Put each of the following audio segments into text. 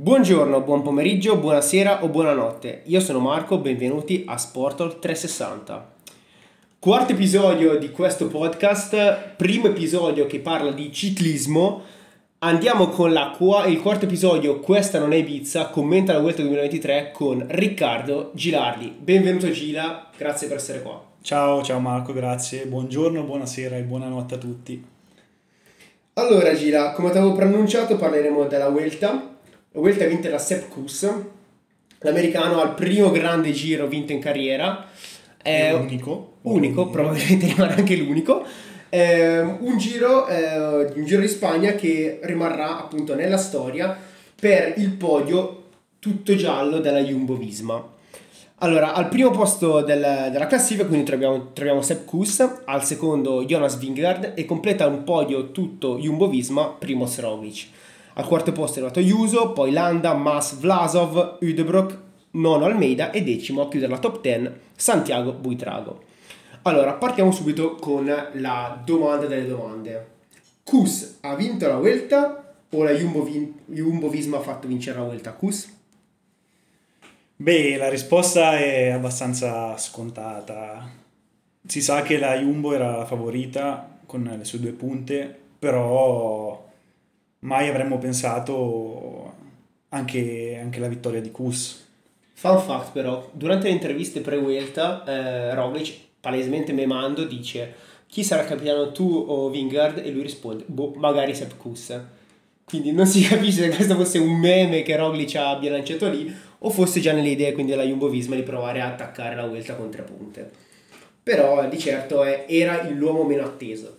Buongiorno, buon pomeriggio, buonasera o buonanotte. Io sono Marco, benvenuti a Sportol 360. Quarto episodio di questo podcast, primo episodio che parla di ciclismo. Andiamo con la, il quarto episodio, questa non è Ibiza, commenta la Vuelta 2023 con Riccardo Gilardi. Benvenuto Gila, grazie per essere qua. Ciao, ciao Marco, grazie. Buongiorno, buonasera e buonanotte a tutti. Allora Gila, come ti avevo preannunciato parleremo della Vuelta la Vuelta è vinta da Sepp Kuss, l'americano al primo grande giro vinto in carriera. È unico. Unico, probabilmente rimane anche l'unico. È un, giro, eh, un giro di Spagna che rimarrà appunto nella storia per il podio tutto giallo della Jumbo Visma. Allora, al primo posto del, della classifica quindi troviamo, troviamo Sepp Kuss, al secondo Jonas Vingegaard e completa un podio tutto Jumbo Visma, Primoz Roglic. Al quarto posto è arrivato Juso, poi Landa, Mas, Vlasov, Udebrock, nono Almeida e decimo a chiudere la top 10 Santiago Buitrago. Allora, partiamo subito con la domanda delle domande. Kus ha vinto la Vuelta o la Jumbo, Vin- Jumbo Visma ha fatto vincere la Vuelta Kus? Beh, la risposta è abbastanza scontata. Si sa che la Jumbo era la favorita con le sue due punte, però mai avremmo pensato anche, anche la vittoria di Kus. Fun fact però, durante le interviste pre-Vuelta, eh, Roglic, palesemente memando, dice chi sarà capitano tu o Vingard? E lui risponde, boh, magari Sepp Kus. Quindi non si capisce se questo fosse un meme che Roglic abbia lanciato lì o fosse già nelle idee quindi della Jumbo-Visma di provare a attaccare la Vuelta con tre punte. Però di certo è, era l'uomo meno atteso.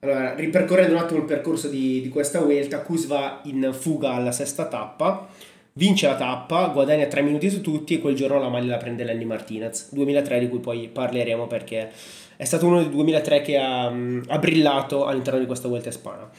Allora, ripercorrendo un attimo il percorso di, di questa Vuelta, Kus va in fuga alla sesta tappa, vince la tappa, guadagna 3 minuti su tutti e quel giorno la maglia la prende Lenny Martinez, 2003 di cui poi parleremo perché è stato uno dei 2003 che ha, ha brillato all'interno di questa Vuelta ispana.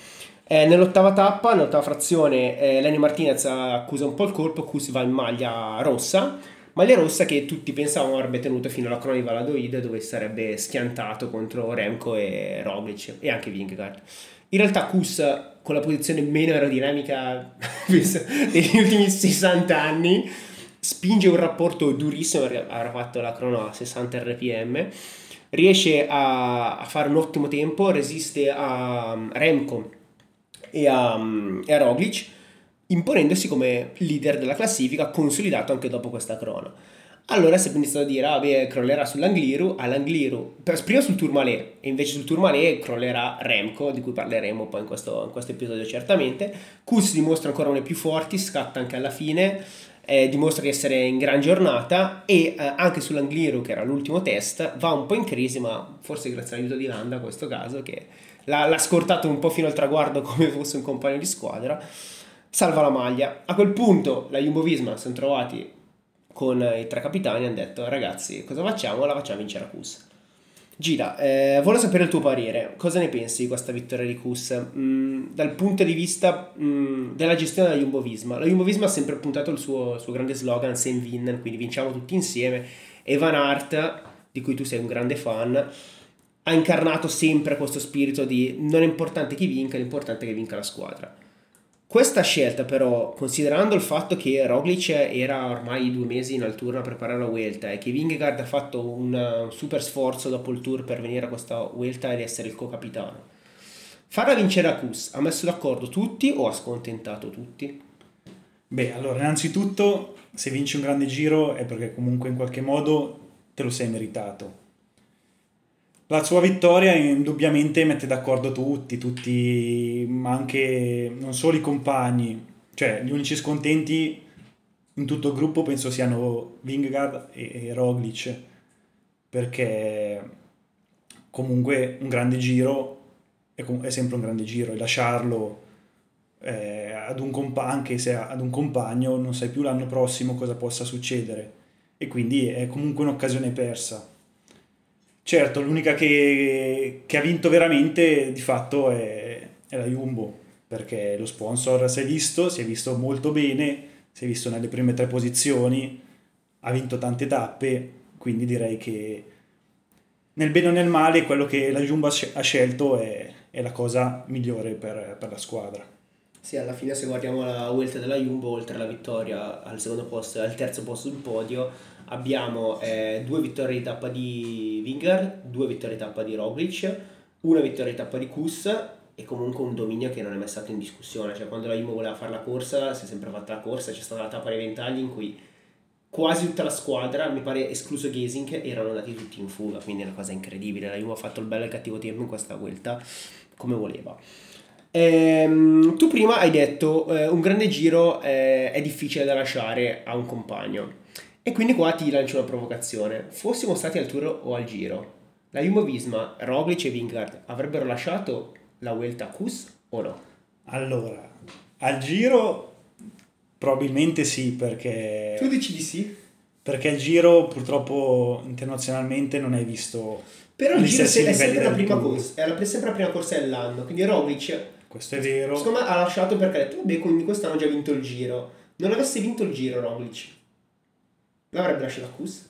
Eh, nell'ottava tappa, nell'ottava frazione, eh, Lenny Martinez accusa un po' il colpo, Kus va in maglia rossa, maglia rossa che tutti pensavano avrebbe tenuto fino alla crona di Valadoid dove sarebbe schiantato contro Remco e Roglic e anche Vingegaard. In realtà Kus con la posizione meno aerodinamica degli ultimi 60 anni spinge un rapporto durissimo avrà fatto la crono a 60 rpm riesce a, a fare un ottimo tempo resiste a Remco e a, e a Roglic imponendosi come leader della classifica, consolidato anche dopo questa crono. Allora si è iniziato a dire, ah beh, crollerà sull'Angliru, all'Angliru, prima sul Tourmalet, e invece sul Tourmalet crollerà Remco, di cui parleremo poi in questo, in questo episodio certamente. Kus dimostra ancora uno più forti, scatta anche alla fine, eh, dimostra di essere in gran giornata e eh, anche sull'Angliru, che era l'ultimo test, va un po' in crisi, ma forse grazie all'aiuto di Landa in questo caso, che l'ha, l'ha scortato un po' fino al traguardo come fosse un compagno di squadra salva la maglia. A quel punto la Jumbo Visma si sono trovati con i tre capitani e hanno detto ragazzi cosa facciamo? La facciamo vincere a Kus. Gira, eh, voglio sapere il tuo parere, cosa ne pensi di questa vittoria di Kus mm, dal punto di vista mm, della gestione della Jumbo Visma? La Jumbo Visma ha sempre puntato il suo, suo grande slogan, Same Winnen, quindi vinciamo tutti insieme e Van Aert, di cui tu sei un grande fan, ha incarnato sempre questo spirito di non è importante chi vinca, l'importante è che vinca la squadra. Questa scelta però, considerando il fatto che Roglic era ormai due mesi in altura a preparare la Vuelta e che Vingegaard ha fatto un super sforzo dopo il tour per venire a questa Vuelta ed essere il co-capitano, farla vincere a Kus ha messo d'accordo tutti o ha scontentato tutti? Beh, allora, innanzitutto, se vinci un grande giro è perché comunque in qualche modo te lo sei meritato la sua vittoria indubbiamente mette d'accordo tutti, tutti, ma anche non solo i compagni, cioè gli unici scontenti in tutto il gruppo penso siano Vingegaard e, e Roglic, perché comunque un grande giro è, è sempre un grande giro e lasciarlo eh, ad un compa- anche se ad un compagno non sai più l'anno prossimo cosa possa succedere. E quindi è comunque un'occasione persa Certo, l'unica che, che ha vinto veramente di fatto è, è, la Jumbo, perché lo sponsor si è visto, si è visto molto bene, si è visto nelle prime tre posizioni, ha vinto tante tappe, quindi direi che nel bene o nel male quello che la Jumbo ha scelto è, è la cosa migliore per, per la squadra. Sì, alla fine se guardiamo la Vuelta della Jumbo, oltre alla vittoria al secondo posto e al terzo posto sul podio, abbiamo eh, due vittorie di tappa di Vingar, due vittorie di tappa di Roglic, una vittoria di tappa di Kus e comunque un dominio che non è mai stato in discussione. Cioè quando la Jumbo voleva fare la corsa, si è sempre fatta la corsa, c'è stata la tappa dei ventagli in cui quasi tutta la squadra, mi pare escluso Gesink, erano andati tutti in fuga, quindi è una cosa incredibile. La Juve ha fatto il bello e il cattivo tempo in questa vuelta come voleva. Ehm, tu prima hai detto eh, un grande giro eh, è difficile da lasciare a un compagno e quindi qua ti lancio una provocazione. Fossimo stati al Tour o al Giro, la Jumbo Visma, Roglic e Vingard avrebbero lasciato la Vuelta a Kus o no? Allora, al Giro Probabilmente sì, perché... Tu dici di sì? Perché il giro purtroppo internazionalmente non hai visto... Però il giro è sempre, la prima corsa, è sempre la prima corsa dell'anno, quindi Roglic... Questo è vero. Secondo me ha lasciato perché ha detto, vabbè, quindi quest'anno ha già vinto il giro. Non avesse vinto il giro Roglic, l'avrebbe lasciato a Kus?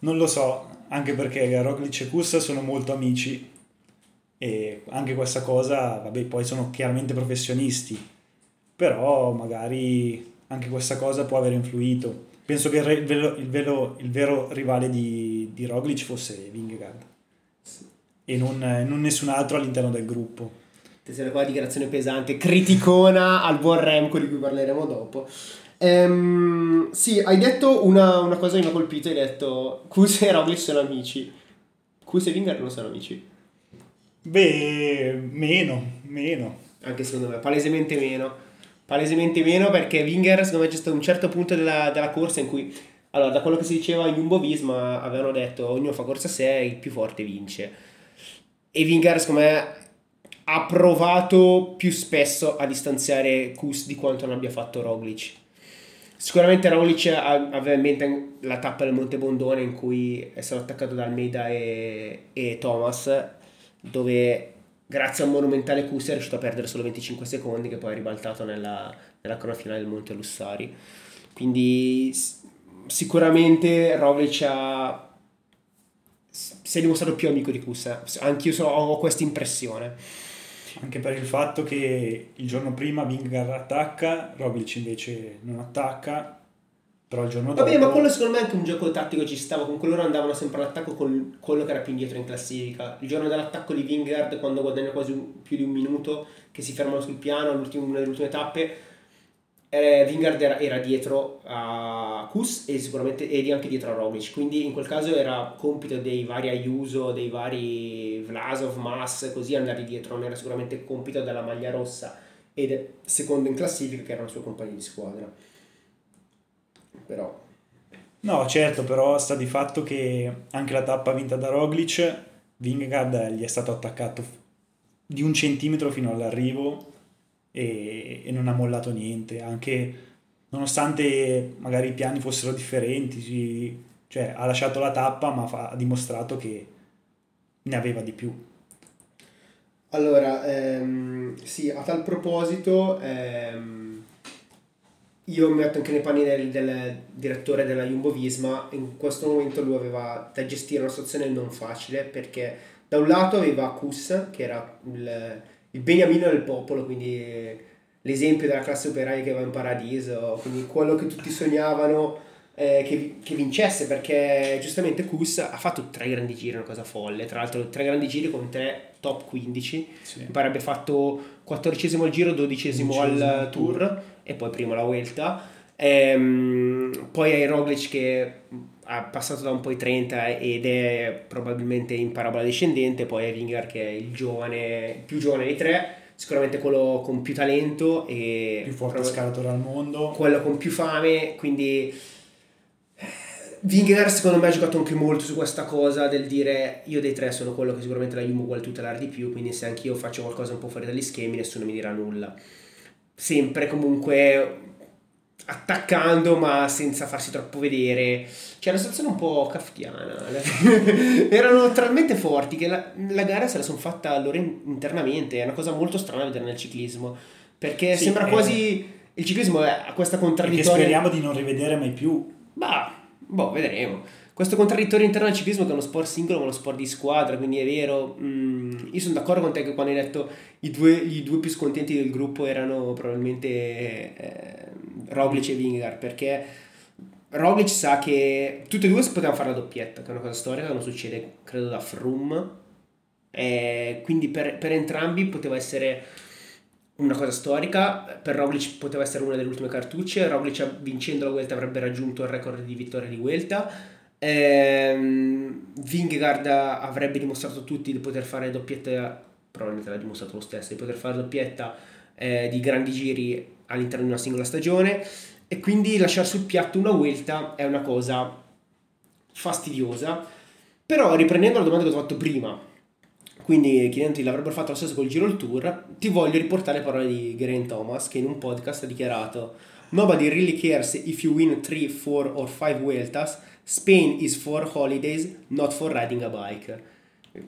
Non lo so, anche perché Roglic e Kus sono molto amici e anche questa cosa, vabbè, poi sono chiaramente professionisti però magari anche questa cosa può aver influito. Penso che il, velo, il, velo, il vero rivale di, di Roglic fosse Vingegaard sì. e non, non, nessun altro all'interno del gruppo. Attenzione qua, dichiarazione pesante, criticona al buon Remco di cui parleremo dopo. Ehm, sì, hai detto una, una, cosa che mi ha colpito, hai detto Kus e Roglic sono amici. Kus e Vingegaard non sono amici. Beh, meno, meno. Anche secondo me, palesemente meno palesemente meno perché Winger secondo me c'è stato un certo punto della, della corsa in cui allora da quello che si diceva in Jumbo Visma avevano detto ognuno fa corsa a sé il più forte vince e Winger secondo me ha provato più spesso a distanziare Kus di quanto non abbia fatto Roglic sicuramente Roglic aveva in mente la tappa del Monte Bondone in cui è stato attaccato da Almeida e, e Thomas dove grazie a un monumentale Q è riuscito a perdere solo 25 secondi che poi è ribaltato nella, nella crona finale del Monte Lussari. Quindi sicuramente Roglic ha si è dimostrato più amico di Kusa anche io ho questa impressione anche per il fatto che il giorno prima Vingar attacca Roglic invece non attacca però il giorno dopo... Vabbè, ma quello secondo me è anche un gioco tattico ci stava. Comunque loro andavano sempre all'attacco con quello che era più indietro in classifica. Il giorno dell'attacco di Vingard, quando guadagna quasi un, più di un minuto, che si fermano sul piano, nelle ultime tappe, eh, Vingard era, era, dietro a Kus e sicuramente ed anche dietro a Roglic. Quindi in quel caso era compito dei vari Ayuso, dei vari Vlasov, Mass, così andare dietro. Non era sicuramente compito della maglia rossa ed secondo in classifica che erano i suoi compagni di squadra però... No, certo, però sta di fatto che anche la tappa vinta da Roglic, Vingegaard gli è stato attaccato di un centimetro fino all'arrivo e, e non ha mollato niente, anche nonostante magari i piani fossero differenti, cioè ha lasciato la tappa ma fa, ha dimostrato che ne aveva di più. Allora, ehm, sì, a tal proposito, ehm, io mi metto anche nei panni del, del, direttore della Jumbo Visma, in questo momento lui aveva da gestire una situazione non facile perché da un lato aveva Kus, che era il, il beniamino del popolo, quindi l'esempio della classe operaia che va in paradiso, quindi quello che tutti sognavano eh, che, che, vincesse perché giustamente Kus ha fatto tre grandi giri, una cosa folle, tra l'altro tre grandi giri con tre top 15, sì. mi pare abbia fatto 14 al giro, 12 al tour e poi prima la Vuelta. Ehm, poi hai Roglic che ha passato da un po' i 30 ed è probabilmente in parabola discendente, poi hai Vingar che è il giovane, più giovane dei tre, sicuramente quello con più talento e più forte scalatore al mondo, quello con più fame, quindi Vingegaard secondo me ha giocato anche molto su questa cosa del dire io dei tre sono quello che sicuramente la Jumbo vuole tutelare di più, quindi se anche io faccio qualcosa un po' fuori dagli schemi nessuno mi dirà nulla. Sempre comunque attaccando ma senza farsi troppo vedere. C'è una situazione un po' kafkiana. Erano talmente forti che la, la gara se la sono fatta loro internamente, è una cosa molto strana vedere nel ciclismo, perché sì, sembra eh, quasi... Il ciclismo ha questa contraddizione. Che speriamo di non rivedere mai più. Bah, Boh, vedremo. Questo contraddittorio interno al ciclismo che è uno sport singolo ma uno sport di squadra, quindi è vero, mm, io sono d'accordo con te che quando hai detto i due, i due più scontenti del gruppo erano probabilmente eh, Roglic e Vingegaard, perché Roglic sa che tutti e due potevano fare la doppietta, che è una cosa storica che non succede credo da Froome, e quindi per, per entrambi poteva essere una cosa storica, per Roglic poteva essere una delle ultime cartucce, Roglic vincendo la Vuelta avrebbe raggiunto il record di vittoria di Vuelta, Ehm, Vingegaard avrebbe dimostrato a tutti di poter fare doppietta, probabilmente l'ha dimostrato lo stesso, di poter fare doppietta eh, di grandi giri all'interno di una singola stagione e quindi lasciare sul piatto una Vuelta è una cosa fastidiosa. Però riprendendo la domanda che ho fatto prima, quindi chiedendoti l'avrebbero fatto lo stesso col Giro il Tour, ti voglio riportare le parole di Geraint Thomas che in un podcast ha dichiarato Nobody really cares if you win 3, 4 or 5 Vueltas Spain is for holidays, not for riding a bike.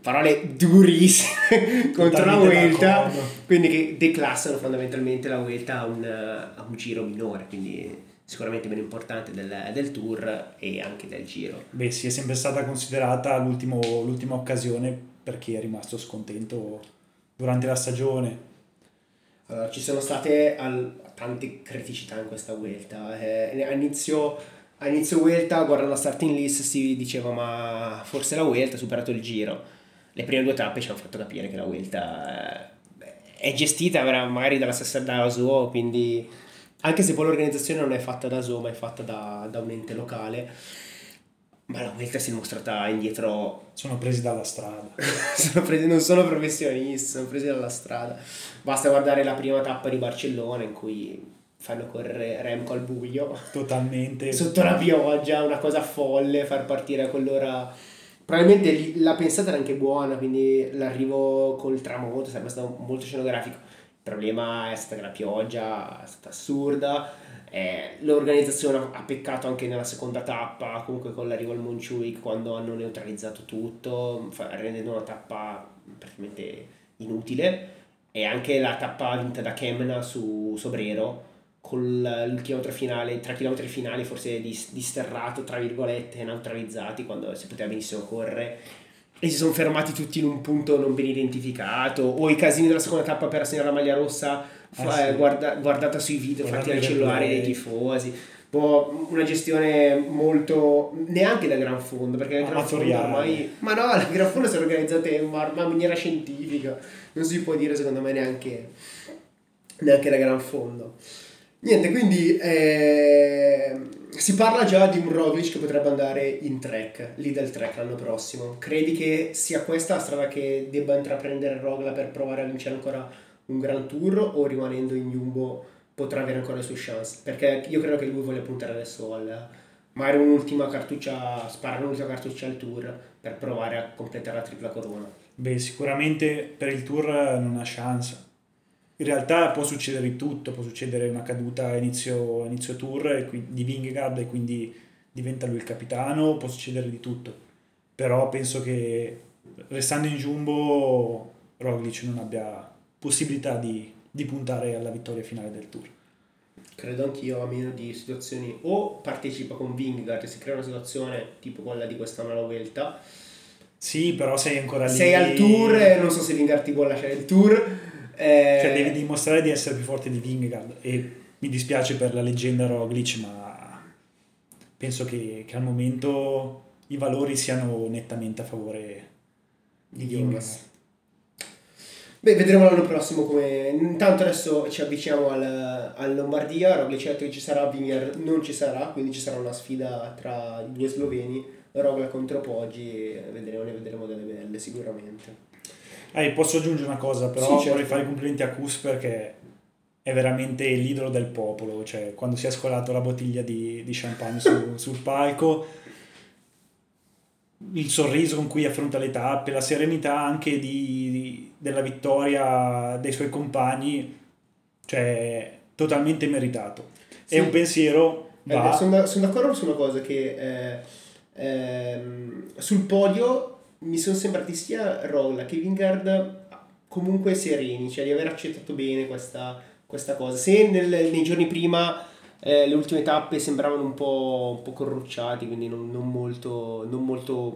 Parole durissime contro la Vuelta, quindi che declassano fondamentalmente la Vuelta a un, a un giro minore, quindi sicuramente meno importante del, del, tour e anche del giro. Beh, sì, è sempre stata considerata l'ultima occasione per chi è rimasto scontento durante la stagione. Allora, ci sono state al, tante criticità in questa Vuelta. Eh, a inizio Vuelta, guardando la starting list, si diceva ma forse la Vuelta ha superato il giro. Le prime due tappe ci hanno fatto capire che la Vuelta eh, è gestita magari dalla stessa da ASO, quindi anche se poi l'organizzazione non è fatta da ASO ma è fatta da, da un ente locale, ma la Vuelta si è mostrata indietro. Sono presi dalla strada. sono presi, non sono professionisti, sono presi dalla strada. Basta guardare la prima tappa di Barcellona in cui fanno correre Remco al buio. Totalmente. Sotto la pioggia, una cosa folle, far partire a quell'ora. Probabilmente la pensata era anche buona, quindi l'arrivo col tramonto sarebbe stato molto scenografico. Il problema è stata che la pioggia è stata assurda. Eh, l'organizzazione ha peccato anche nella seconda tappa, comunque con l'arrivo al Montjuic quando hanno neutralizzato tutto, rendendo una tappa praticamente inutile. E anche la tappa vinta da Kemna su Sobrero, con il chilometro finale, tre chilometri finali forse disterrato, tra virgolette, neutralizzati, quando si poteva benissimo correre e si sono fermati tutti in un punto non ben identificato o i casini della seconda tappa per assegnare la maglia rossa ah, sì. guarda, guardata sui video fatti dai cellulari dei tifosi. Boh, una gestione molto neanche da gran fondo perché la gran fondo ormai ma no la gran fondo si è organizzata in maniera scientifica. Non si può dire secondo me neanche neanche da gran fondo. Niente, quindi eh, si parla già di un Roglic che potrebbe andare in track, lì del track l'anno prossimo. Credi che sia questa la strada che debba intraprendere Rogla per provare a vincere ancora un Grand Tour o rimanendo in Jumbo potrà avere ancora le sue chance? Perché io credo che lui voglia puntare adesso al magari un'ultima cartuccia, sparare un'ultima cartuccia al Tour per provare a completare la tripla corona. Beh, sicuramente per il Tour non ha chance in realtà può succedere di tutto, può succedere una caduta a inizio, inizio tour di Vingegaard e quindi diventa lui il capitano, può succedere di tutto. Però penso che restando in jumbo Roglic non abbia possibilità di, di puntare alla vittoria finale del tour. Credo anch'io, a meno di situazioni o partecipa con Vingegaard e si crea una situazione tipo quella di quest'anno alla Vuelta. Sì, però sei ancora lì. Sei al tour e non so se Vingegaard ti vuole lasciare il tour eh... Cioè devi dimostrare di essere più forte di Vingegaard e mi dispiace per la leggenda Roglic ma penso che, che al momento i valori siano nettamente a favore di Vingegaard. Beh, vedremo l'anno prossimo come... Intanto adesso ci avviciniamo al, al Lombardia, Roglic ha detto che ci sarà, Vingegaard non ci sarà, quindi ci sarà una sfida tra i due sloveni, Rogla contro Poggi, vedremo, ne vedremo delle belle sicuramente. Eh, posso aggiungere una cosa, però sì, certo. vorrei fare i complimenti a Kus perché è veramente l'idolo del popolo, cioè quando si è scolato la bottiglia di, di champagne su, sul palco, il sorriso con cui affronta le tappe, la serenità anche di, della vittoria dei suoi compagni, cioè totalmente meritato. Sì. È un pensiero... Eh, va... Eh, sono, sono, d'accordo su una cosa che eh, ehm, sul podio mi sono sembrati sia Rolla che Vingard comunque sereni, cioè di aver accettato bene questa, questa cosa. Se nel, nei giorni prima Eh, le ultime tappe sembravano un po', un po corrucciati, quindi non, non molto, non molto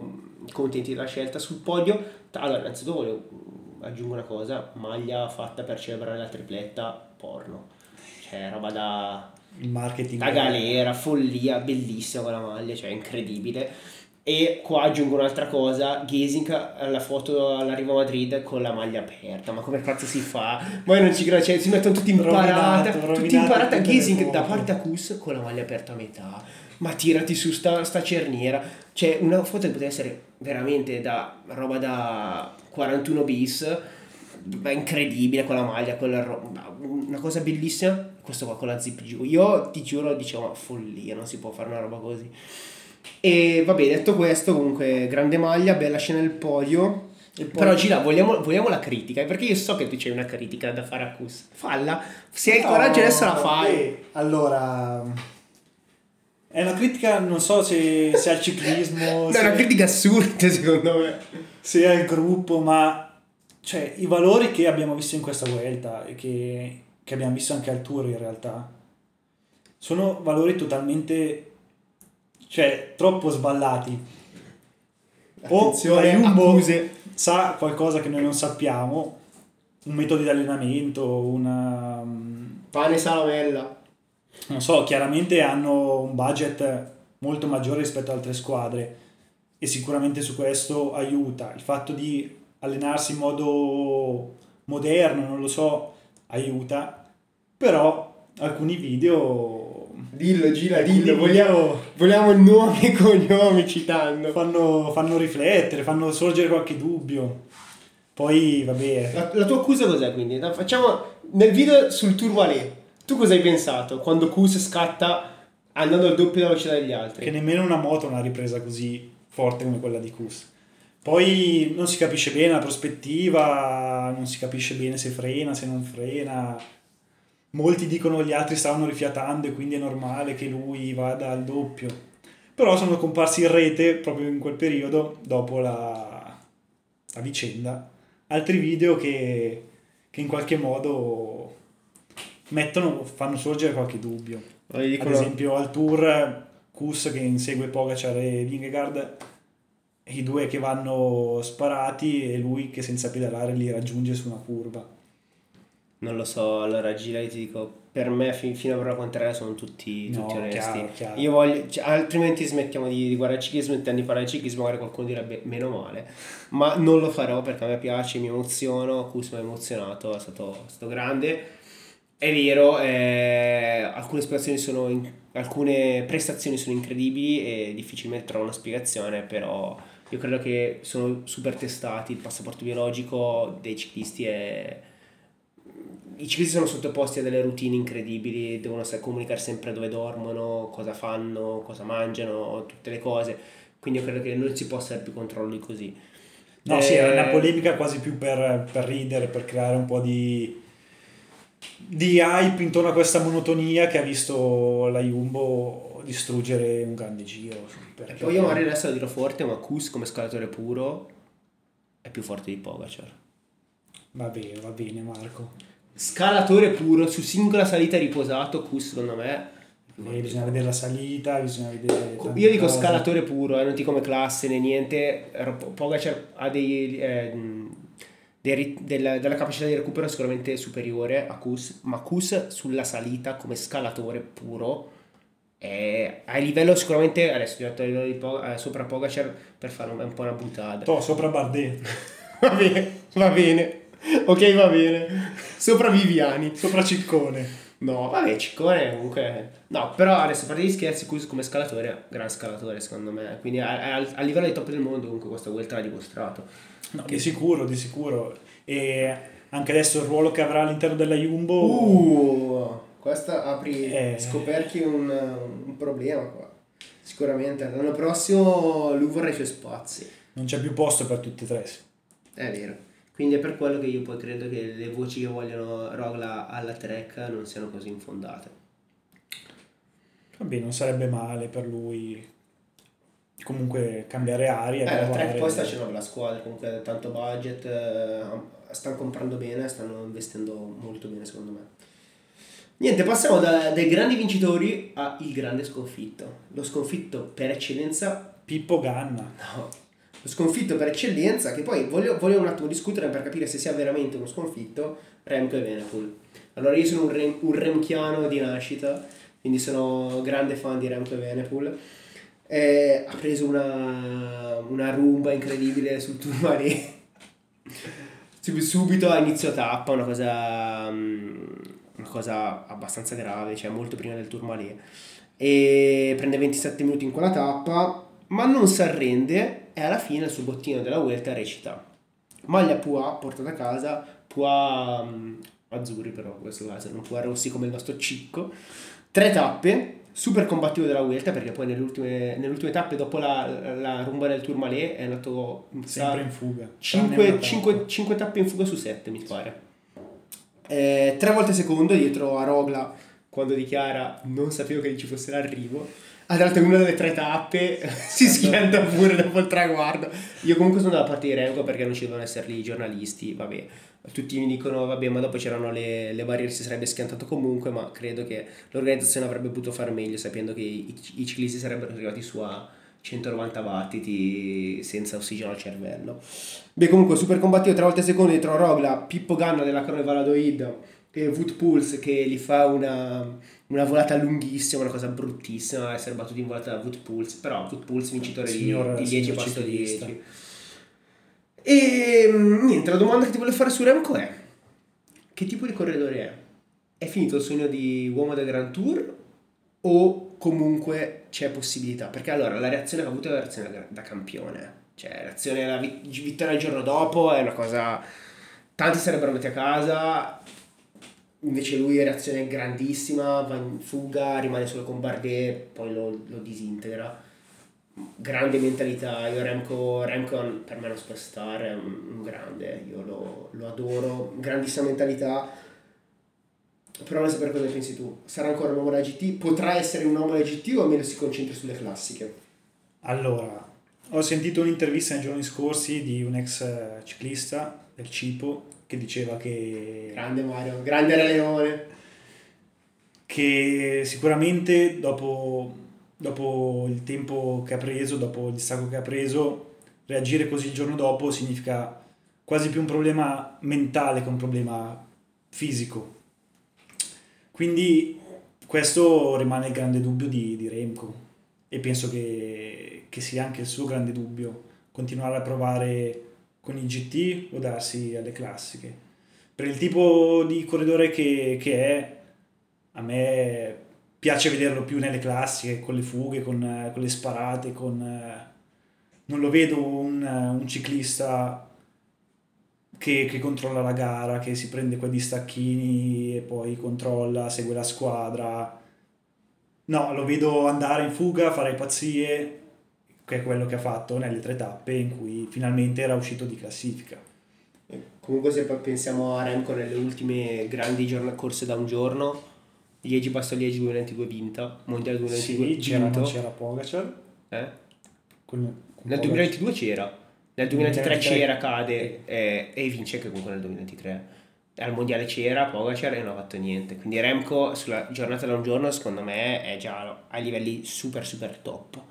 contenti della scelta sul podio. Allora, innanzitutto voglio aggiungo una cosa, maglia fatta per celebrare la tripletta, porno. Cioè, roba da... Il marketing. Da galera, follia, bellissima quella maglia, cioè incredibile. E qua aggiungo un'altra cosa, Gesink alla foto all'arrivo a Madrid con la maglia aperta, ma come cazzo si fa? Poi non ci credo, cioè, si mettono tutti imparata, Rovinato, tutti imparata rovinato Gesink da parte a Kus con la maglia aperta a metà. Ma tirati su sta, sta cerniera. Cioè, una foto che poteva essere veramente da roba da 41 bis, ma incredibile con la maglia, con la ro- una cosa bellissima. Questo qua con la zip giù. Io ti giuro, dicevo, ma follia, non si può fare una roba così. E vabbè, detto questo, comunque, grande maglia, bella scena del podio. Però Gira, vogliamo, vogliamo la critica, perché io so che tu c'hai una critica da fare a Kus. Falla, se hai il No, coraggio adesso la fai. Allora, è una critica, non so se, se al ciclismo, È se, una critica assurda, secondo me. se al gruppo, ma cioè, i valori che abbiamo visto in questa Vuelta e che, che abbiamo visto anche al Tour in realtà, sono valori totalmente, cioè, troppo sballati. O Attenzione, la Jumbo sa qualcosa che noi non sappiamo, un metodo di allenamento, una... Pane e salamella. Non so, chiaramente hanno un budget molto maggiore rispetto ad altre squadre e sicuramente su questo aiuta. Il fatto di allenarsi in modo moderno, non lo so, aiuta, però alcuni video Dillo, Gira, dillo. Vogliamo, vogliamo nomi e cognomi citando. fanno, fanno riflettere, fanno sorgere qualche dubbio. Poi, vabbè, La, la tua accusa cos'è quindi? Facciamo nel video sul Tour Valais. Tu cosa hai pensato quando Kus scatta andando al doppio della velocità degli altri? che nemmeno una moto ha una ripresa così forte come quella di Kus. Poi non si capisce bene la prospettiva, non si capisce bene se frena, se non frena. Molti dicono gli altri stavano rifiatando e quindi è normale che lui vada al doppio. Però sono comparsi in rete proprio in quel periodo, dopo la, la vicenda, altri video che, che in qualche modo mettono, fanno sorgere qualche dubbio. Allora, Ad esempio al tour Kus che insegue Pogacar e Vingegaard i due che vanno sparati e lui che senza pedalare li raggiunge su una curva Non lo so, allora Gira io ti dico, per me fi- fino a prova contraria sono tutti, No, tutti onesti. chiaro, chiaro. Io voglio, cioè, altrimenti smettiamo di, di guardare il ciclismo, smettiamo di parlare di ciclismo, magari qualcuno direbbe meno male, ma non lo farò perché a me piace, mi emoziono, Kus mi ha emozionato, è stato, è stato grande. È vero, eh, alcune, in- alcune prestazioni sono incredibili e difficilmente trovo una spiegazione, però io credo che sono super testati, il passaporto biologico dei ciclisti è... I ciclisti sono sottoposti a delle routine incredibili, devono comunicare sempre dove dormono, cosa fanno, cosa mangiano, tutte le cose, quindi io credo che non si possa avere più controllo di così. no Eh, sì era una polemica quasi più per, per ridere per creare un po' di di hype intorno a questa monotonia che ha visto la Jumbo distruggere un grande giro perché Poi io magari adesso lo dirò forte, ma Kus come scalatore puro è più forte di Pogacar. va bene va bene Marco Scalatore puro su singola salita riposato, Kus secondo me. Eh, bisogna vedere la salita bisogna vedere Io dico cose. scalatore puro, eh, non dico come classe né niente. Pogacar ha dei, eh, dei rit- della, capacità di recupero sicuramente superiore a Kus, ma Kus sulla salita come scalatore puro è a livello sicuramente adesso detto a livello di Po- eh, sopra Pogacar per fare un, un po' una buttata. Toh, sopra Bardet Va bene, va bene. Ok, va bene. Sopra Viviani. sopra Ciccone No, vabbè, Ciccone comunque... No, però adesso a parte gli scherzi, Kus come scalatore, gran scalatore secondo me. Quindi a, a- a livello di top del mondo comunque questa Vuelta l'ha dimostrato. No, di sicuro, di sicuro. E anche adesso il ruolo che avrà all'interno della Jumbo. Uh, questa apri, Eh. scoperchi un, un problema qua. Sicuramente l'anno prossimo lui vorrà i suoi spazi. Non c'è più posto per tutti e tre. È vero. Quindi è per quello che io poi credo che le voci che vogliono Rogla alla track non siano così infondate. Vabbè, non sarebbe male per lui. Comunque cambiare aria. Eh, la track poi sta facendo una bella squadra, comunque tanto budget, eh, stanno comprando bene, stanno investendo molto bene secondo me. Niente, passiamo da- dai grandi vincitori al grande sconfitto. Lo sconfitto per eccellenza Pippo Ganna. No, sconfitto per eccellenza, che poi voglio, voglio un attimo discutere per capire se sia veramente uno sconfitto, Remco e Venepool. Allora io sono un, rem, un remchiano di nascita, quindi sono grande fan di Remco e Venepool. Ha preso una, una rumba incredibile sul Tourmalet. Sub- Subito a inizio tappa, una cosa, mm, una cosa abbastanza grave, cioè molto prima del Tourmalet. E prende 27 minuti in quella tappa, ma non si arrende e alla fine il suo bottino della Vuelta recita maglia Pua portata a casa, Pua mm, azzurri però in questo caso, non Pua rossi come il nostro Cicco. Tre tappe, super combattivo della Vuelta perché poi nelle ultime, nelle ultime tappe dopo la, la rumba del Tourmalet è andato Sempre in fuga. Tranne una 5, tappa. tappe in fuga su 7 mi pare. Eh, tre volte secondo dietro a Rogla quando dichiara non sapevo che ci fosse l'arrivo. Ad altre una delle tre tappe si schianta pure dopo il traguardo. Io comunque sono dalla parte di Renko perché non ci devono essere lì i giornalisti, vabbè. Tutti mi dicono, vabbè, ma dopo c'erano le, le barriere, si sarebbe schiantato comunque, ma credo che l'organizzazione avrebbe potuto fare meglio sapendo che i, i ciclisti sarebbero arrivati su a 190 battiti senza ossigeno al cervello. Beh, comunque, super combattivo tre volte secondo dietro Rogla, Pippo Ganna della Crono Valadoid e Wood Pulse che gli fa una, una volata lunghissima, una cosa bruttissima essere battuti in volata da Wood Pulse, però Wood Pulse vincitore di, Signor- di 10 signor passo ciclista. 10. E niente, la domanda che ti voglio fare su Remco è: che tipo di corridore è? È finito il sogno di uomo del Grand Tour o comunque c'è possibilità? Perché allora la reazione che ha avuto è la reazione da, da campione, cioè la reazione alla vi- vittoria il giorno dopo è una cosa. Tanti sarebbero andati a casa, invece lui reazione grandissima, va in fuga, rimane solo con Bardet, poi lo, lo disintegra. Grande mentalità, io Remco, Remco per me è uno superstar, è un, un grande, io lo, lo adoro, grandissima mentalità. Però non sapere cosa ne pensi tu. Sarà ancora un uomo da GT? Potrà essere un uomo da GT o meglio si concentra sulle classiche? Allora, ho sentito un'intervista nei giorni scorsi di un ex eh, ciclista del Cipo che diceva che, Grande Mario, grande Re Leone. che sicuramente dopo, dopo il tempo che ha preso, dopo il distacco che ha preso, reagire così il giorno dopo significa quasi più un problema mentale che un problema fisico. Quindi questo rimane il grande dubbio di, di Remco e penso che, che sia anche il suo grande dubbio continuare a provare con i GT o darsi alle classiche. Per il tipo di corridore che, che è, a me piace vederlo più nelle classiche, con le fughe, con, con le sparate, con... non lo vedo un, un ciclista che, che controlla la gara, che si prende quei distacchini e poi controlla, segue la squadra. No, lo vedo andare in fuga, fare pazzie, che è quello che ha fatto nelle tre tappe in cui finalmente era uscito di classifica. Comunque se poi pensiamo a Remco nelle ultime grandi giorn- corse da un giorno, Liegi Basto Liegi 2022 vinta, Mondiale 2022 Sì, c'era, vinto. non c'era Pogacar. Eh? Con, con Nel Pogacar. 2022 c'era, nel 2023 2023 c'era, cade eh, e vince anche comunque nel 2023. Al mondiale c'era Pogacar e non ha fatto niente. Quindi Remco sulla giornata da un giorno secondo me è già a livelli super super top.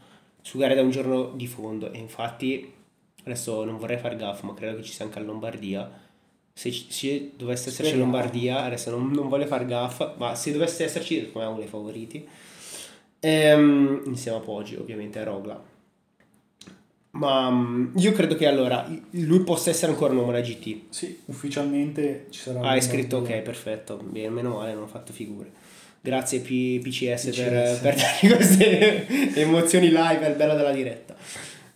Su gare da un giorno di fondo e infatti adesso non vorrei far gaff ma credo che ci sia anche a Lombardia. Se, ci- se dovesse esserci Speriamo. Lombardia, adesso non, non voglio far gaff, ma se dovesse esserci, come uno dei favoriti, ehm, insieme a Poggi ovviamente a Rogla. Ma mm, io credo che allora lui possa essere ancora un uomo da GT. Sì, ufficialmente ci sarà... Ah, una- scritto ok, perfetto. Bene, meno male, non ho fatto figure. Grazie P- PCS, Per, PCS. per darmi queste emozioni live, è il bello della diretta.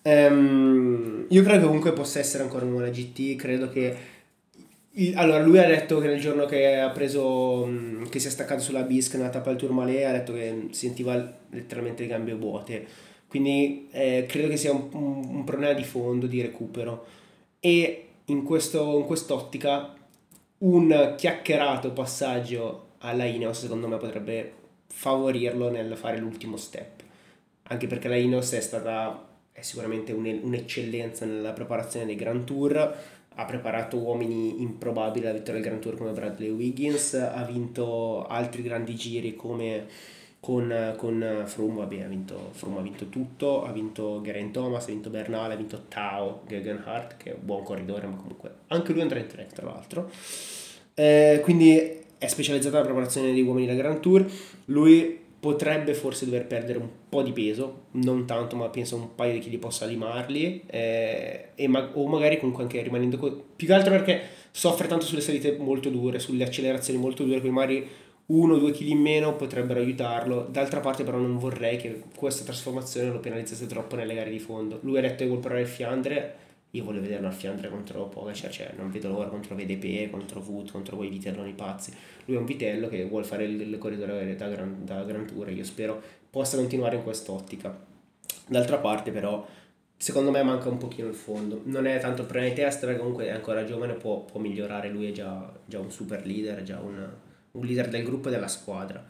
Ehm, io credo che comunque possa essere ancora un da GT. Credo che. Allora, lui ha detto che nel giorno che ha preso. mh, che si è staccato sulla bisca nella tappa del Tourmalet, ha detto che sentiva letteralmente le gambe vuote. Quindi eh, credo che sia un, un- un problema di fondo, di recupero. E in, questo, in quest'ottica un chiacchierato passaggio alla Ineos secondo me potrebbe favorirlo nel fare l'ultimo step. Anche perché la Ineos è stata è sicuramente un- un'eccellenza nella preparazione dei Grand Tour. Ha preparato uomini improbabili alla vittoria del Grand Tour come Bradley Wiggins, ha vinto altri grandi giri come con, con Froome, vabbè, ha vinto, Froome ha vinto tutto, ha vinto Geraint Thomas, ha vinto Bernal, ha vinto Tao Gegenhardt, che è un buon corridore, ma comunque anche lui andrà in trek tra l'altro. Eh, quindi è specializzato nella preparazione degli uomini del Grand Tour. Lui potrebbe forse dover perdere un po' di peso, non tanto, ma penso un paio di chili possa limarli, eh, ma- o magari comunque anche rimanendo co- più che altro perché soffre tanto sulle salite molto dure, sulle accelerazioni molto dure, quindi magari uno o due chili in meno potrebbero aiutarlo. D'altra parte, però, non vorrei che questa trasformazione lo penalizzasse troppo nelle gare di fondo. Lui ha detto vuole provare il Fiandre. Io voglio vederlo al Fiandre contro Pogacar, cioè non vedo l'ora contro VDP, contro Wood, contro quei vitelloni pazzi. Lui è un vitello che vuole fare il, il corridore da Gran, da Gran Tour. Io spero possa continuare in quest'ottica. D'altra parte, però, secondo me manca un pochino il fondo. Non è tanto il problema di testa, perché comunque è ancora giovane, può, può migliorare. Lui è già, già un super leader, già un un leader del gruppo e della squadra.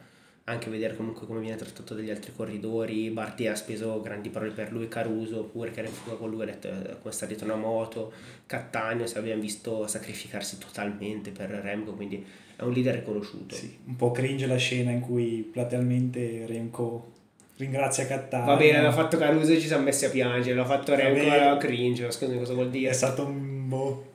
Anche vedere comunque come viene trattato dagli altri corridori. Barti ha speso grandi parole per lui, Caruso pure che era in fuga con lui, ha detto eh, come sta dietro una moto. Cattaneo, se abbiamo visto sacrificarsi totalmente per Remco, quindi è un leader riconosciuto. Sì, un po' cringe la scena in cui platealmente Remco ringrazia Cattaneo. Va bene, l'ha fatto Caruso e ci siamo messi a piangere, l'ha fatto Remco, era cringe, scusami cosa vuol dire. È stato un... Boh,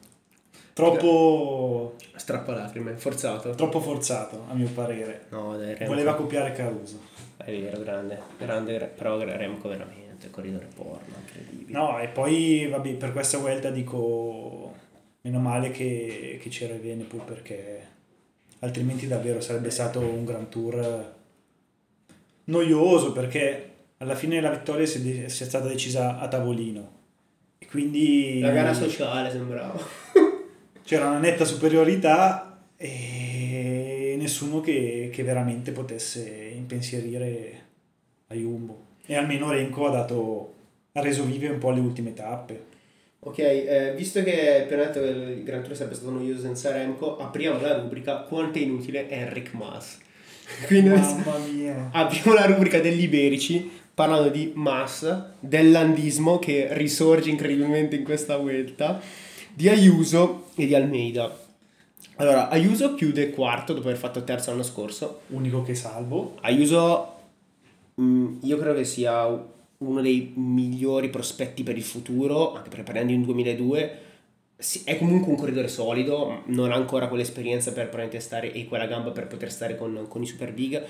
troppo strappalacrime, forzato. Troppo forzato, a mio parere. No, dai, Remco. Voleva copiare Caruso. È vero, grande, grande, però Remco veramente, corridore porno, incredibile. No, e poi, vabbè, per questa vuelta dico, meno male che, che c'era Evenepoel perché altrimenti davvero sarebbe stato un Grand Tour noioso perché alla fine la vittoria sia stata decisa a tavolino. E quindi... La gara sociale sembrava c'era una netta superiorità e nessuno che, che veramente potesse impensierire a Jumbo. E almeno Renko ha, dato, ha reso vive un po' le ultime tappe. Ok, eh, visto che per detto che il Gran Tour sarebbe stato noioso senza Remco, apriamo la rubrica Quanto è inutile Enric Mas. Quindi Mamma mia. apriamo la rubrica degli iberici parlando di Mas, del landismo che risorge incredibilmente in questa vuelta di Ayuso e di Almeida. Allora, Ayuso chiude quarto dopo aver fatto terzo l'anno scorso. Unico che salvo. Ayuso, mh, mm, io credo che sia uno dei migliori prospetti per il futuro, anche perché di un 2002. È comunque un corridore solido, non ha ancora quell'esperienza per stare e quella gamba per poter stare con, con i super big,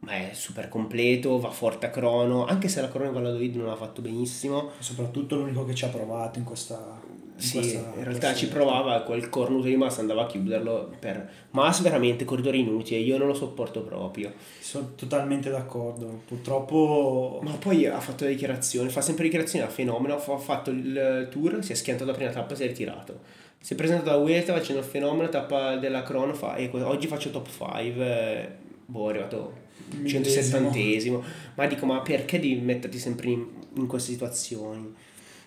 ma è super completo, va forte a crono, anche se la crono in Valladolid non l'ha fatto benissimo. E soprattutto l'unico che ci ha provato in questa sì, in realtà ci provava quel cornuto di Mas andava a chiuderlo per Mas veramente corridore inutile io non lo sopporto proprio. Sono totalmente d'accordo purtroppo ma poi ha fatto le dichiarazioni fa sempre dichiarazioni a fenomeno ha fatto il tour si è schiantato la prima tappa e si è ritirato. Si è presentato a Vuelta facendo il fenomeno tappa della crono fa e oggi faccio top 5 boh è arrivato 170esimo ma dico ma perché devi metterti sempre in, in queste situazioni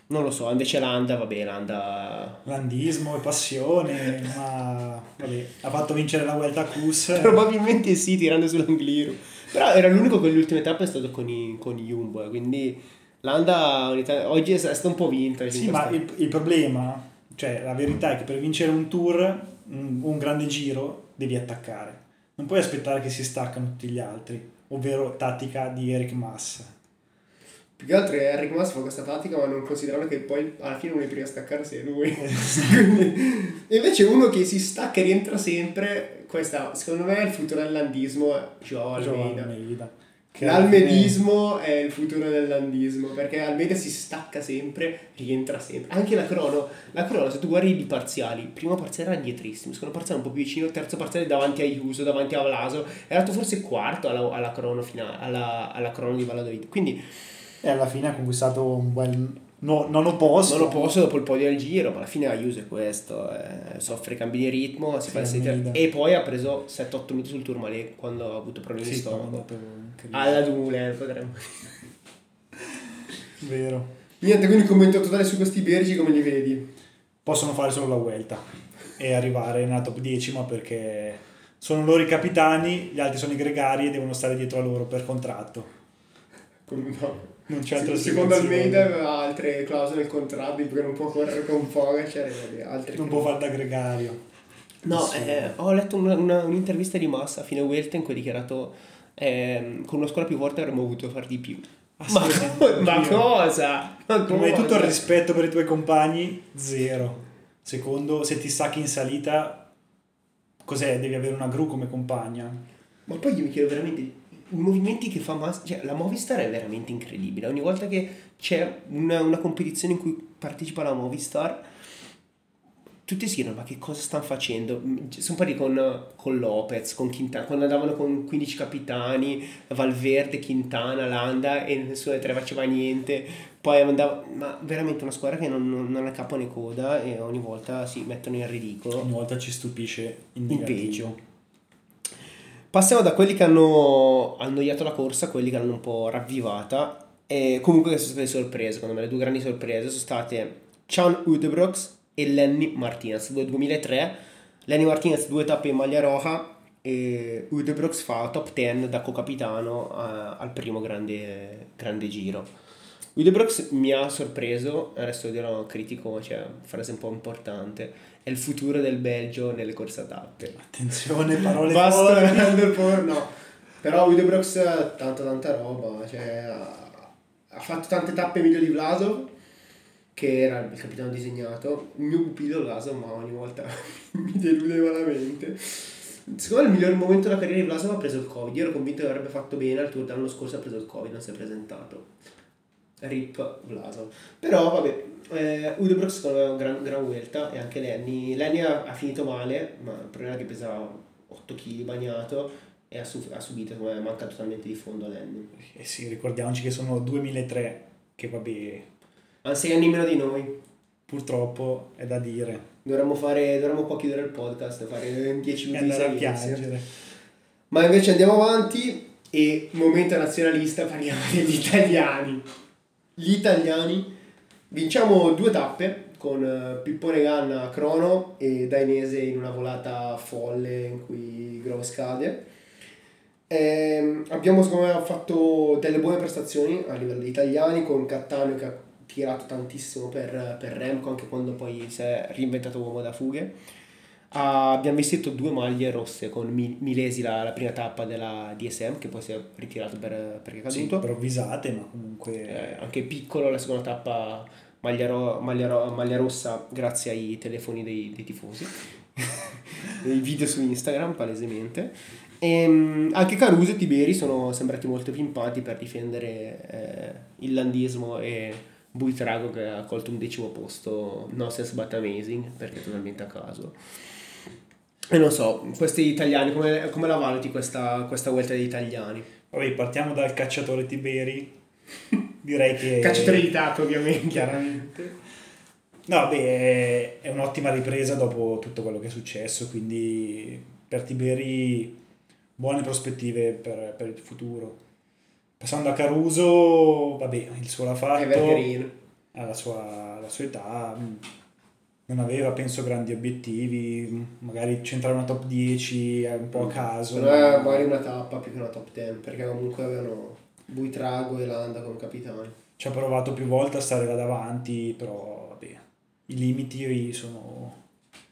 non lo so, invece Landa, vabbè, Landa... Landismo e passione, ma vabbè, ha fatto vincere la Vuelta a Cus. Probabilmente sì, tirando sull'Angliru. Però era l'unico che l'ultima tappa è stato con i, con i Jumbo, eh, quindi Landa oggi è stato un po' vinta. Sì, ma il, il, problema, cioè la verità è che per vincere un tour, un, un grande giro, devi attaccare. Non puoi aspettare che si staccano tutti gli altri, ovvero tattica di Eric Massa più che altro Enric Mas fa questa tattica, ma non considerando che poi alla fine uno dei primi a staccarsi è lui. e invece uno che si stacca e rientra sempre, questa secondo me è il futuro del landismo, Joao Almeida. L'almedismo è il futuro del landismo perché Almeida si stacca sempre, rientra sempre. Anche la crono, la crono, se tu guardi i parziali, primo parziale era dietrissimo, secondo parziale un po' più vicino, terzo parziale davanti a Iuso, davanti a Vlaso, è andato forse quarto alla, alla crono finale, alla, alla crono di Valladolid. Quindi e alla fine ha conquistato un bel no, nono posto. Nono posto dopo il podio del giro, ma alla fine Ayuso è questo, eh, soffre cambi di ritmo, si sì, fa il e poi ha preso 7-8 minuti sul Tourmalet quando ha avuto problemi sì, di stomaco. Alla Dumoulin potremmo Vero. Niente, quindi commento totale su questi bergi come li vedi? Possono fare solo la Vuelta e arrivare nella top 10 ma perché sono loro i capitani, gli altri sono i gregari e devono stare dietro a loro per contratto No. Non c'è altra Secondo. Almeida aveva altre clausole nel contratto perché non può correre con Pogacar e altre Non può fare da gregario. No, eh, ho letto una- una- un'intervista di Massa a fine Vuelta in cui ha dichiarato ehm, con una squadra più forte avremmo voluto far di più. Ah, Ma, sì, co- ma cosa? Ma Prima di tutto il rispetto per i tuoi compagni, zero. Secondo, se ti sacchi in salita, cos'è? Devi avere una gru come compagna. Ma poi io mi chiedo veramente, i movimenti che fa Massa, cioè la Movistar è veramente incredibile. Ogni volta che c'è una, una competizione in cui partecipa la Movistar, tutti si chiedono ma che cosa stanno facendo? Mm, Sono pari con, con Lopez, con Quintana, quando andavano con 15 capitani, Valverde, Quintana, Landa e nessuno dei tre faceva niente. Poi andava, ma veramente una squadra che non, non, non ha capo né coda e ogni volta si mettono in ridicolo. Ogni volta ci stupisce in In peggio. Passiamo da quelli che hanno annoiato la corsa a quelli che l'hanno un po' ravvivata. E comunque che sono state sorprese, secondo me le due grandi sorprese sono state Chan Udebrox e Lenny Martinez, due 2003. Lenny Martinez due tappe in maglia roja e Udebrox fa top 10 da co-capitano a- al primo grande, grande giro. Udebrox mi ha sorpreso, adesso dirò critico, cioè frase un po' importante, è il futuro del Belgio nelle corse a tappe. Attenzione, parole Basta forti. no. Però Udebrox tanta tanta roba, cioè ha, ha fatto tante tappe meglio di Vlasov, che era il capitano disegnato. Il mio pupillo Vlasov, ma ogni volta mi deludeva la mente. Secondo me il miglior momento della carriera di Vlasov ha preso il Covid. Io ero convinto che avrebbe fatto bene, al tour dell'anno scorso ha preso il Covid, non si è presentato. Rip Vlasov. Però vabbè, eh, Udebrox secondo me è una gran, gran vuelta e anche Lenny. Lenny ha, ha finito male, ma il problema è che pesava 8 kg bagnato e ha, su- ha subito, come manca totalmente di fondo a Lenny. Eh sì, ricordiamoci che sono 2003, che vabbè, Ha 6 anni meno di noi. purtroppo è da dire. Dovremmo fare, dovremmo qua chiudere il podcast, fare 10 E minuti di piangere. Ma invece andiamo avanti e momento nazionalista parliamo degli italiani. Gli italiani vinciamo due tappe con eh, Pippone Ganna a crono e Dainese in una volata folle in cui Grove scade. Ehm, abbiamo secondo me fatto delle buone prestazioni a livello di italiani con Cattaneo che ha tirato tantissimo per, per Remco anche quando poi si è reinventato uomo da fughe. Ah, abbiamo vestito due maglie rosse con Mi- Milesi la, la prima tappa della DSM che poi si è ritirato per, perché è Sì, caduto. improvvisate, ma comunque... Eh, anche piccolo la seconda tappa maglia, ro- maglia ro- maglia rossa grazie ai telefoni dei, dei tifosi. I video su Instagram palesemente. E, anche Caruso e Tiberi sono sembrati molto pimpati per difendere eh, il landismo e Buitrago che ha colto un decimo posto no sense but amazing perché totalmente a caso. E non so, questi italiani, come, come la valuti questa, questa vuelta degli italiani? Vabbè, partiamo dal cacciatore Tiberi. Direi che... Cacciatore di tappe ovviamente. chiaramente. No, beh, è- è un'ottima ripresa dopo tutto quello che è successo, quindi per Tiberi buone prospettive per, per il futuro. Passando a Caruso, vabbè, il suo l'ha fatto, Evergreen. alla sua, alla sua età, mh, non aveva, penso, grandi obiettivi, magari centrare una top 10 è un po' a caso. Secondo me magari una tappa più che una top 10 perché comunque avevano Buitrago e Landa come capitani. Ci ha provato più volte a stare là davanti, però vabbè, i limiti sono,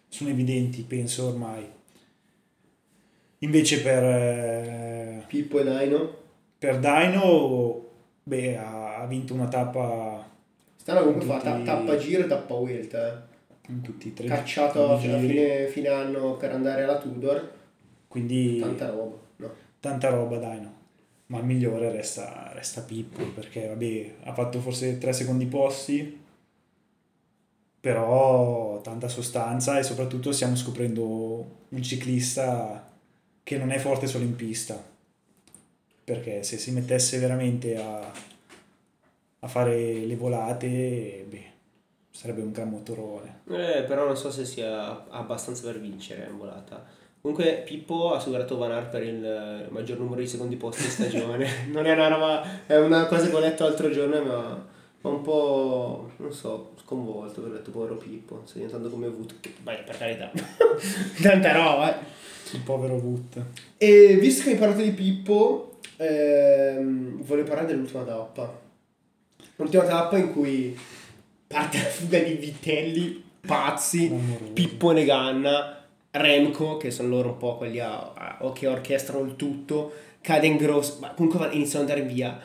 sono evidenti, penso ormai. Invece per, eh, Pippo e Daino per Dino, beh, ha, ha vinto una tappa stanno comunque fa ta- tappa giro e tappa Wilt in tutti i tre cacciato fino a fine, fine anno per andare alla Tudor quindi tanta roba no. tanta roba Dino. Ma il migliore resta, resta Pippo perché vabbè, ha fatto forse tre secondi posti, però tanta sostanza e soprattutto stiamo scoprendo un ciclista che non è forte solo in pista. Perché se si mettesse veramente a, a fare le volate, beh, sarebbe un gran motorone. Eh, però non so se sia abbastanza per vincere in volata comunque Pippo ha superato Van Aert per il eh, maggior numero di secondi posti in stagione non è una roba è una cosa che ho letto l'altro giorno ma un po' non so sconvolto ho detto povero Pippo sta diventando come Wood che vai per carità tanta roba eh. Il povero Wood. E visto che hai parlato di Pippo, ehm, volevo parlare dell'ultima tappa. L'ultima tappa in cui parte la fuga di vitelli pazzi, Clamoroso. Pippo Neganna, Remco, che sono loro un po' quelli a- a- che orchestrano il tutto, Caden Gross, ma comunque iniziano ad andare via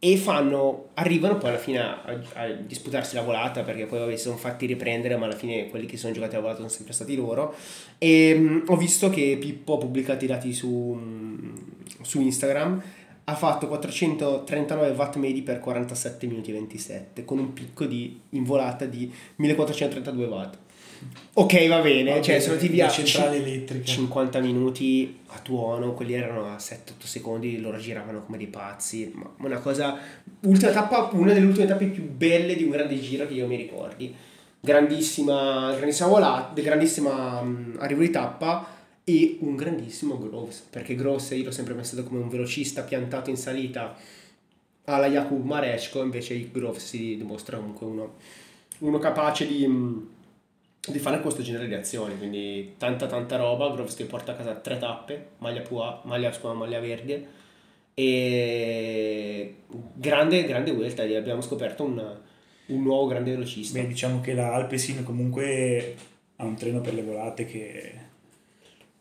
e fanno, arrivano poi alla fine a, a disputarsi la volata perché poi vabbè, si sono fatti riprendere ma alla fine quelli che sono giocati la volata sono sempre stati loro e mh, ho visto che Pippo ha pubblicato i dati su, mh, su Instagram ha fatto 439 watt medi per 47 minuti e 27 con un picco di, in volata di 1432 watt ok va bene Vabbè, cioè sono centrale cin- elettrica. 50 minuti a tuono quelli erano a 7-8 secondi loro giravano come dei pazzi ma una cosa ultima tappa una delle ultime tappe più belle di un grande giro che io mi ricordi grandissima grandissima volata grandissima mh, arrivo di tappa e un grandissimo Groves perché Groves io l'ho sempre pensato come un velocista piantato in salita alla Jakub Mareczko invece Groves si dimostra comunque uno, uno capace di, mh, di fare questo genere di azioni quindi tanta tanta roba. Groves che porta a casa tre tappe maglia pua, maglia, scusa, maglia verde. E grande grande vuelta abbiamo scoperto un, un nuovo grande velocista. Beh, diciamo che la Alpecin comunque ha un treno per le volate che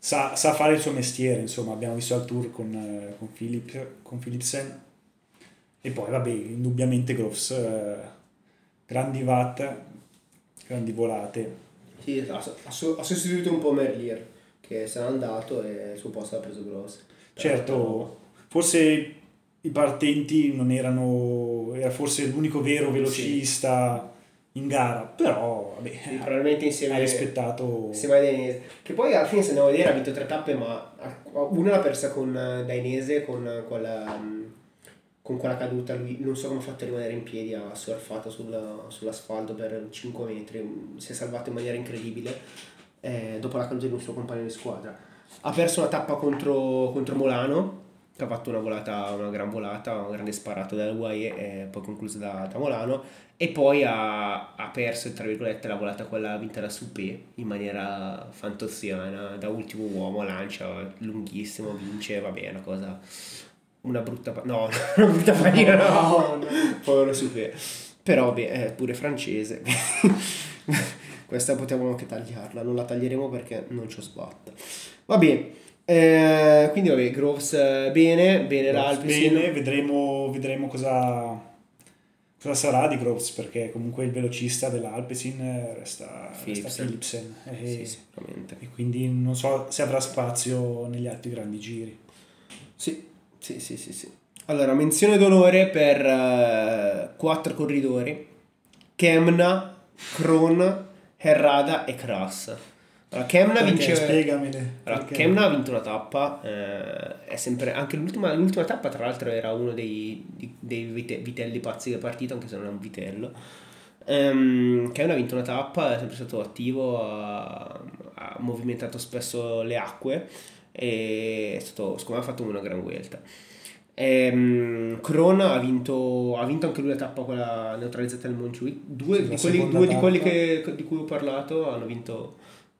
sa, sa fare il suo mestiere, insomma, abbiamo visto al tour con, eh, con, Philip, con Philipsen e poi vabbè, indubbiamente Groves, eh, grandi watt, grandi volate. Sì, ha, ha so- ha sostituito un po' Merlier che se n'è andato e il suo posto l'ha preso Gross. Certo, forse i partenti non erano, era forse l'unico vero velocista in gara, però vabbè, Sì, probabilmente insieme ha rispettato... insieme a Dainese. Che poi alla fine se andiamo a vedere ha vinto tre tappe, ma una l'ha persa con eh, Dainese, con quella, mm, con quella caduta. Lui non so come ha fatto a rimanere in piedi, ha surfato sulla- sull'asfalto per 5 metri, mm, si è salvato in maniera incredibile eh, dopo la caduta di un suo compagno di squadra. Ha perso una tappa contro, contro Molano, che ha fatto una volata, una gran volata, un grande sparato da UAE e poi conclusa da, da Molano e poi ha, ha perso tra virgolette la volata quella vinta da Supé in maniera fantosiana da ultimo uomo lancia lunghissimo vince vabbè è una cosa una brutta pa- no una brutta pagina no, povero Supé però beh è pure francese. Questa potevamo anche tagliarla non la taglieremo perché non ci sbatta. Va bene eh, quindi vabbè Groves eh, bene bene l'Alpecin Bene, vedremo, vedremo cosa, cosa sarà di Groves perché comunque il velocista dell'Alpecin resta resta Philipsen. Philipsen e, sì sicuramente e quindi non so se avrà spazio negli altri grandi giri. Sì, sì, sì, sì, sì. Allora, menzione d'onore per eh, quattro corridori. Kemna, Kron, Herrada e Kras. Allora, Kemna vince... Allora, Kemna ha vinto una tappa, eh, è sempre, anche l'ultima, l'ultima tappa tra l'altro era uno dei, dei vite- vitelli pazzi che è partito, anche se non è un vitello. Ehm, Kemna ha vinto una tappa, è sempre stato attivo, ha, ha movimentato spesso le acque e è stato, secondo me ha fatto una gran vuelta. Ehm, Kron ha vinto, ha vinto anche lui la tappa quella neutralizzata nel Montjuic. Due, Sì, la di quelli, due di quelli che- di cui ho parlato hanno vinto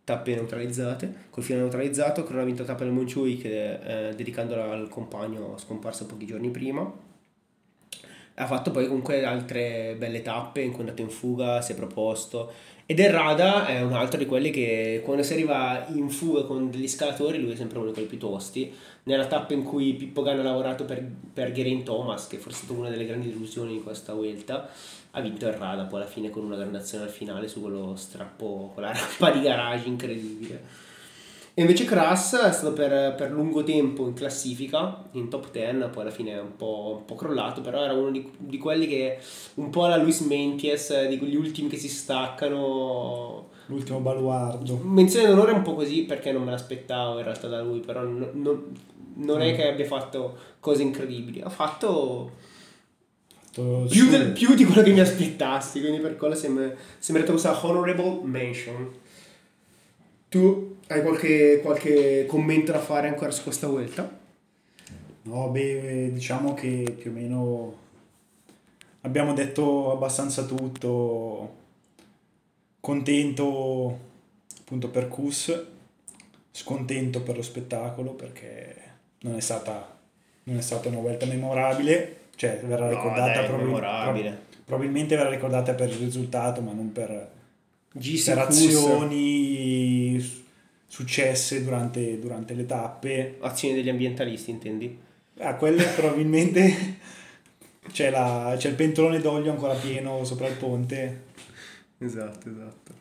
tappe neutralizzate, col filo neutralizzato. Kron ha vinto la tappa nel Montjuic eh, dedicandola al compagno scomparso pochi giorni prima. Ha fatto poi comunque altre belle tappe in cui è andato in fuga, si è proposto. Ed Errada è un altro di quelli che quando si arriva in fuga con degli scalatori, lui è sempre uno quelli più tosti. Nella tappa in cui Pippo Ganna ha lavorato per, per Geraint Thomas, che forse è stata una delle grandi illusioni di questa Vuelta, ha vinto Errada poi alla fine con una grande azione al finale su quello strappo, quella rampa di garage incredibile. E invece Kras è stato per, per lungo tempo in classifica, in top 10, poi alla fine è un po', un po' crollato, però era uno di, di quelli che un po' alla Luis Menties, di quegli ultimi che si staccano. L'ultimo baluardo. Menzione d'onore un po' così perché non me l'aspettavo in realtà da lui, però non, non- non è Mm. che abbia fatto cose incredibili, ha fatto Fatto più, del- più di quello che mi aspettassi, quindi per quello si è meritato questa honorable mention. Tu hai qualche, qualche commento da fare ancora su questa vuelta? No, beh, diciamo che più o meno abbiamo detto abbastanza tutto. Contento appunto per Kus, scontento per lo spettacolo perché non è stata non è stata una volta memorabile, cioè verrà ricordata dai, probabil- memorabile. prob- probabilmente verrà ricordata per il risultato, ma non per, GC per azioni successe durante, durante le tappe. azioni degli ambientalisti, intendi? A quelle probabilmente c'è, la- c'è il pentolone d'olio ancora pieno sopra il ponte. Esatto, esatto.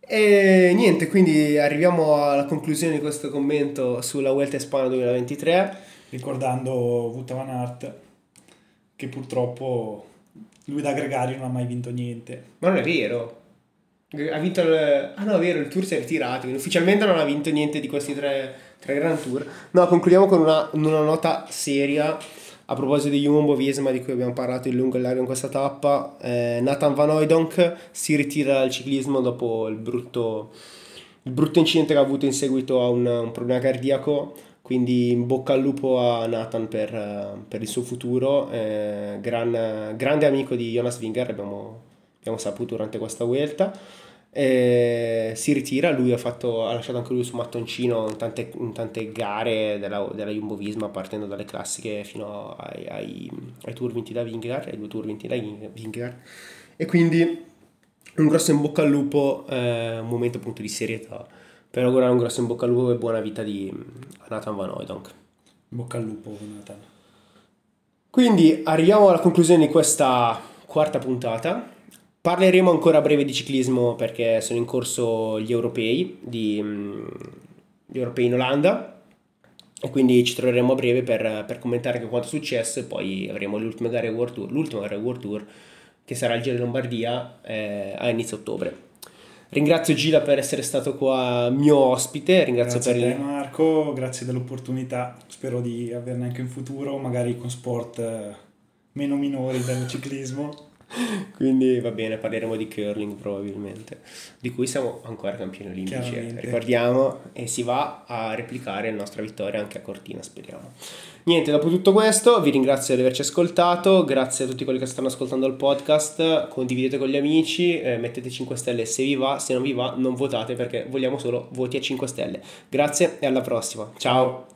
E niente, quindi arriviamo alla conclusione di questo commento sulla Vuelta Spagna 2023. ricordando Wout van Aert che purtroppo lui da gregario non ha mai vinto niente. Ma non è vero. Ha vinto il... Ah no, è vero, il Tour si è ritirato. quindi ufficialmente non ha vinto niente di questi tre, tre Grand Tour. No, concludiamo con una, una nota seria. A proposito di Jumbo Visma di cui abbiamo parlato in lungo e largo in questa tappa, eh, Nathan Van Oudonk si ritira dal ciclismo dopo il brutto, il brutto incidente che ha avuto in seguito a un, un problema cardiaco. Quindi in bocca al lupo a Nathan per, per il suo futuro. Eh, gran- grande amico di Jonas Winger, abbiamo, abbiamo saputo durante questa vuelta. Eh, si ritira, lui ha, fatto, ha lasciato anche lui su mattoncino in tante, in tante gare della, della Jumbo Visma, partendo dalle classiche fino ai, ai, ai tour vinti da Vingegaard, ai due tour vinti da Vingegaard. E quindi un grosso in bocca al lupo, eh, un momento appunto di serietà. Per augurare un grosso in bocca al lupo e buona vita di a Nathan Van Oudonk. In bocca al lupo, Nathan. Quindi arriviamo alla conclusione di questa quarta puntata. Parleremo ancora a breve di ciclismo perché sono in corso gli europei, di, mm, gli europei in Olanda e quindi ci troveremo a breve per, per commentare anche quanto è successo e poi avremo l'ultima gara World Tour, l'ultima gara World Tour che sarà il Giro di Lombardia eh, a inizio ottobre. Ringrazio Gila per essere stato qua mio ospite, ringrazio Grazie per te Marco, grazie dell'opportunità, spero di averne anche in futuro, magari con sport eh, meno minori del ciclismo. Quindi va bene, parleremo di curling probabilmente, di cui siamo ancora campioni olimpici, eh, ricordiamo, e si va a replicare la nostra vittoria anche a Cortina, speriamo. Niente, dopo tutto questo vi ringrazio di averci ascoltato, grazie a tutti quelli che stanno ascoltando il podcast, condividete con gli amici, eh, mettete 5 stelle se vi va, se non vi va non votate perché vogliamo solo voti a 5 stelle. Grazie e alla prossima, ciao.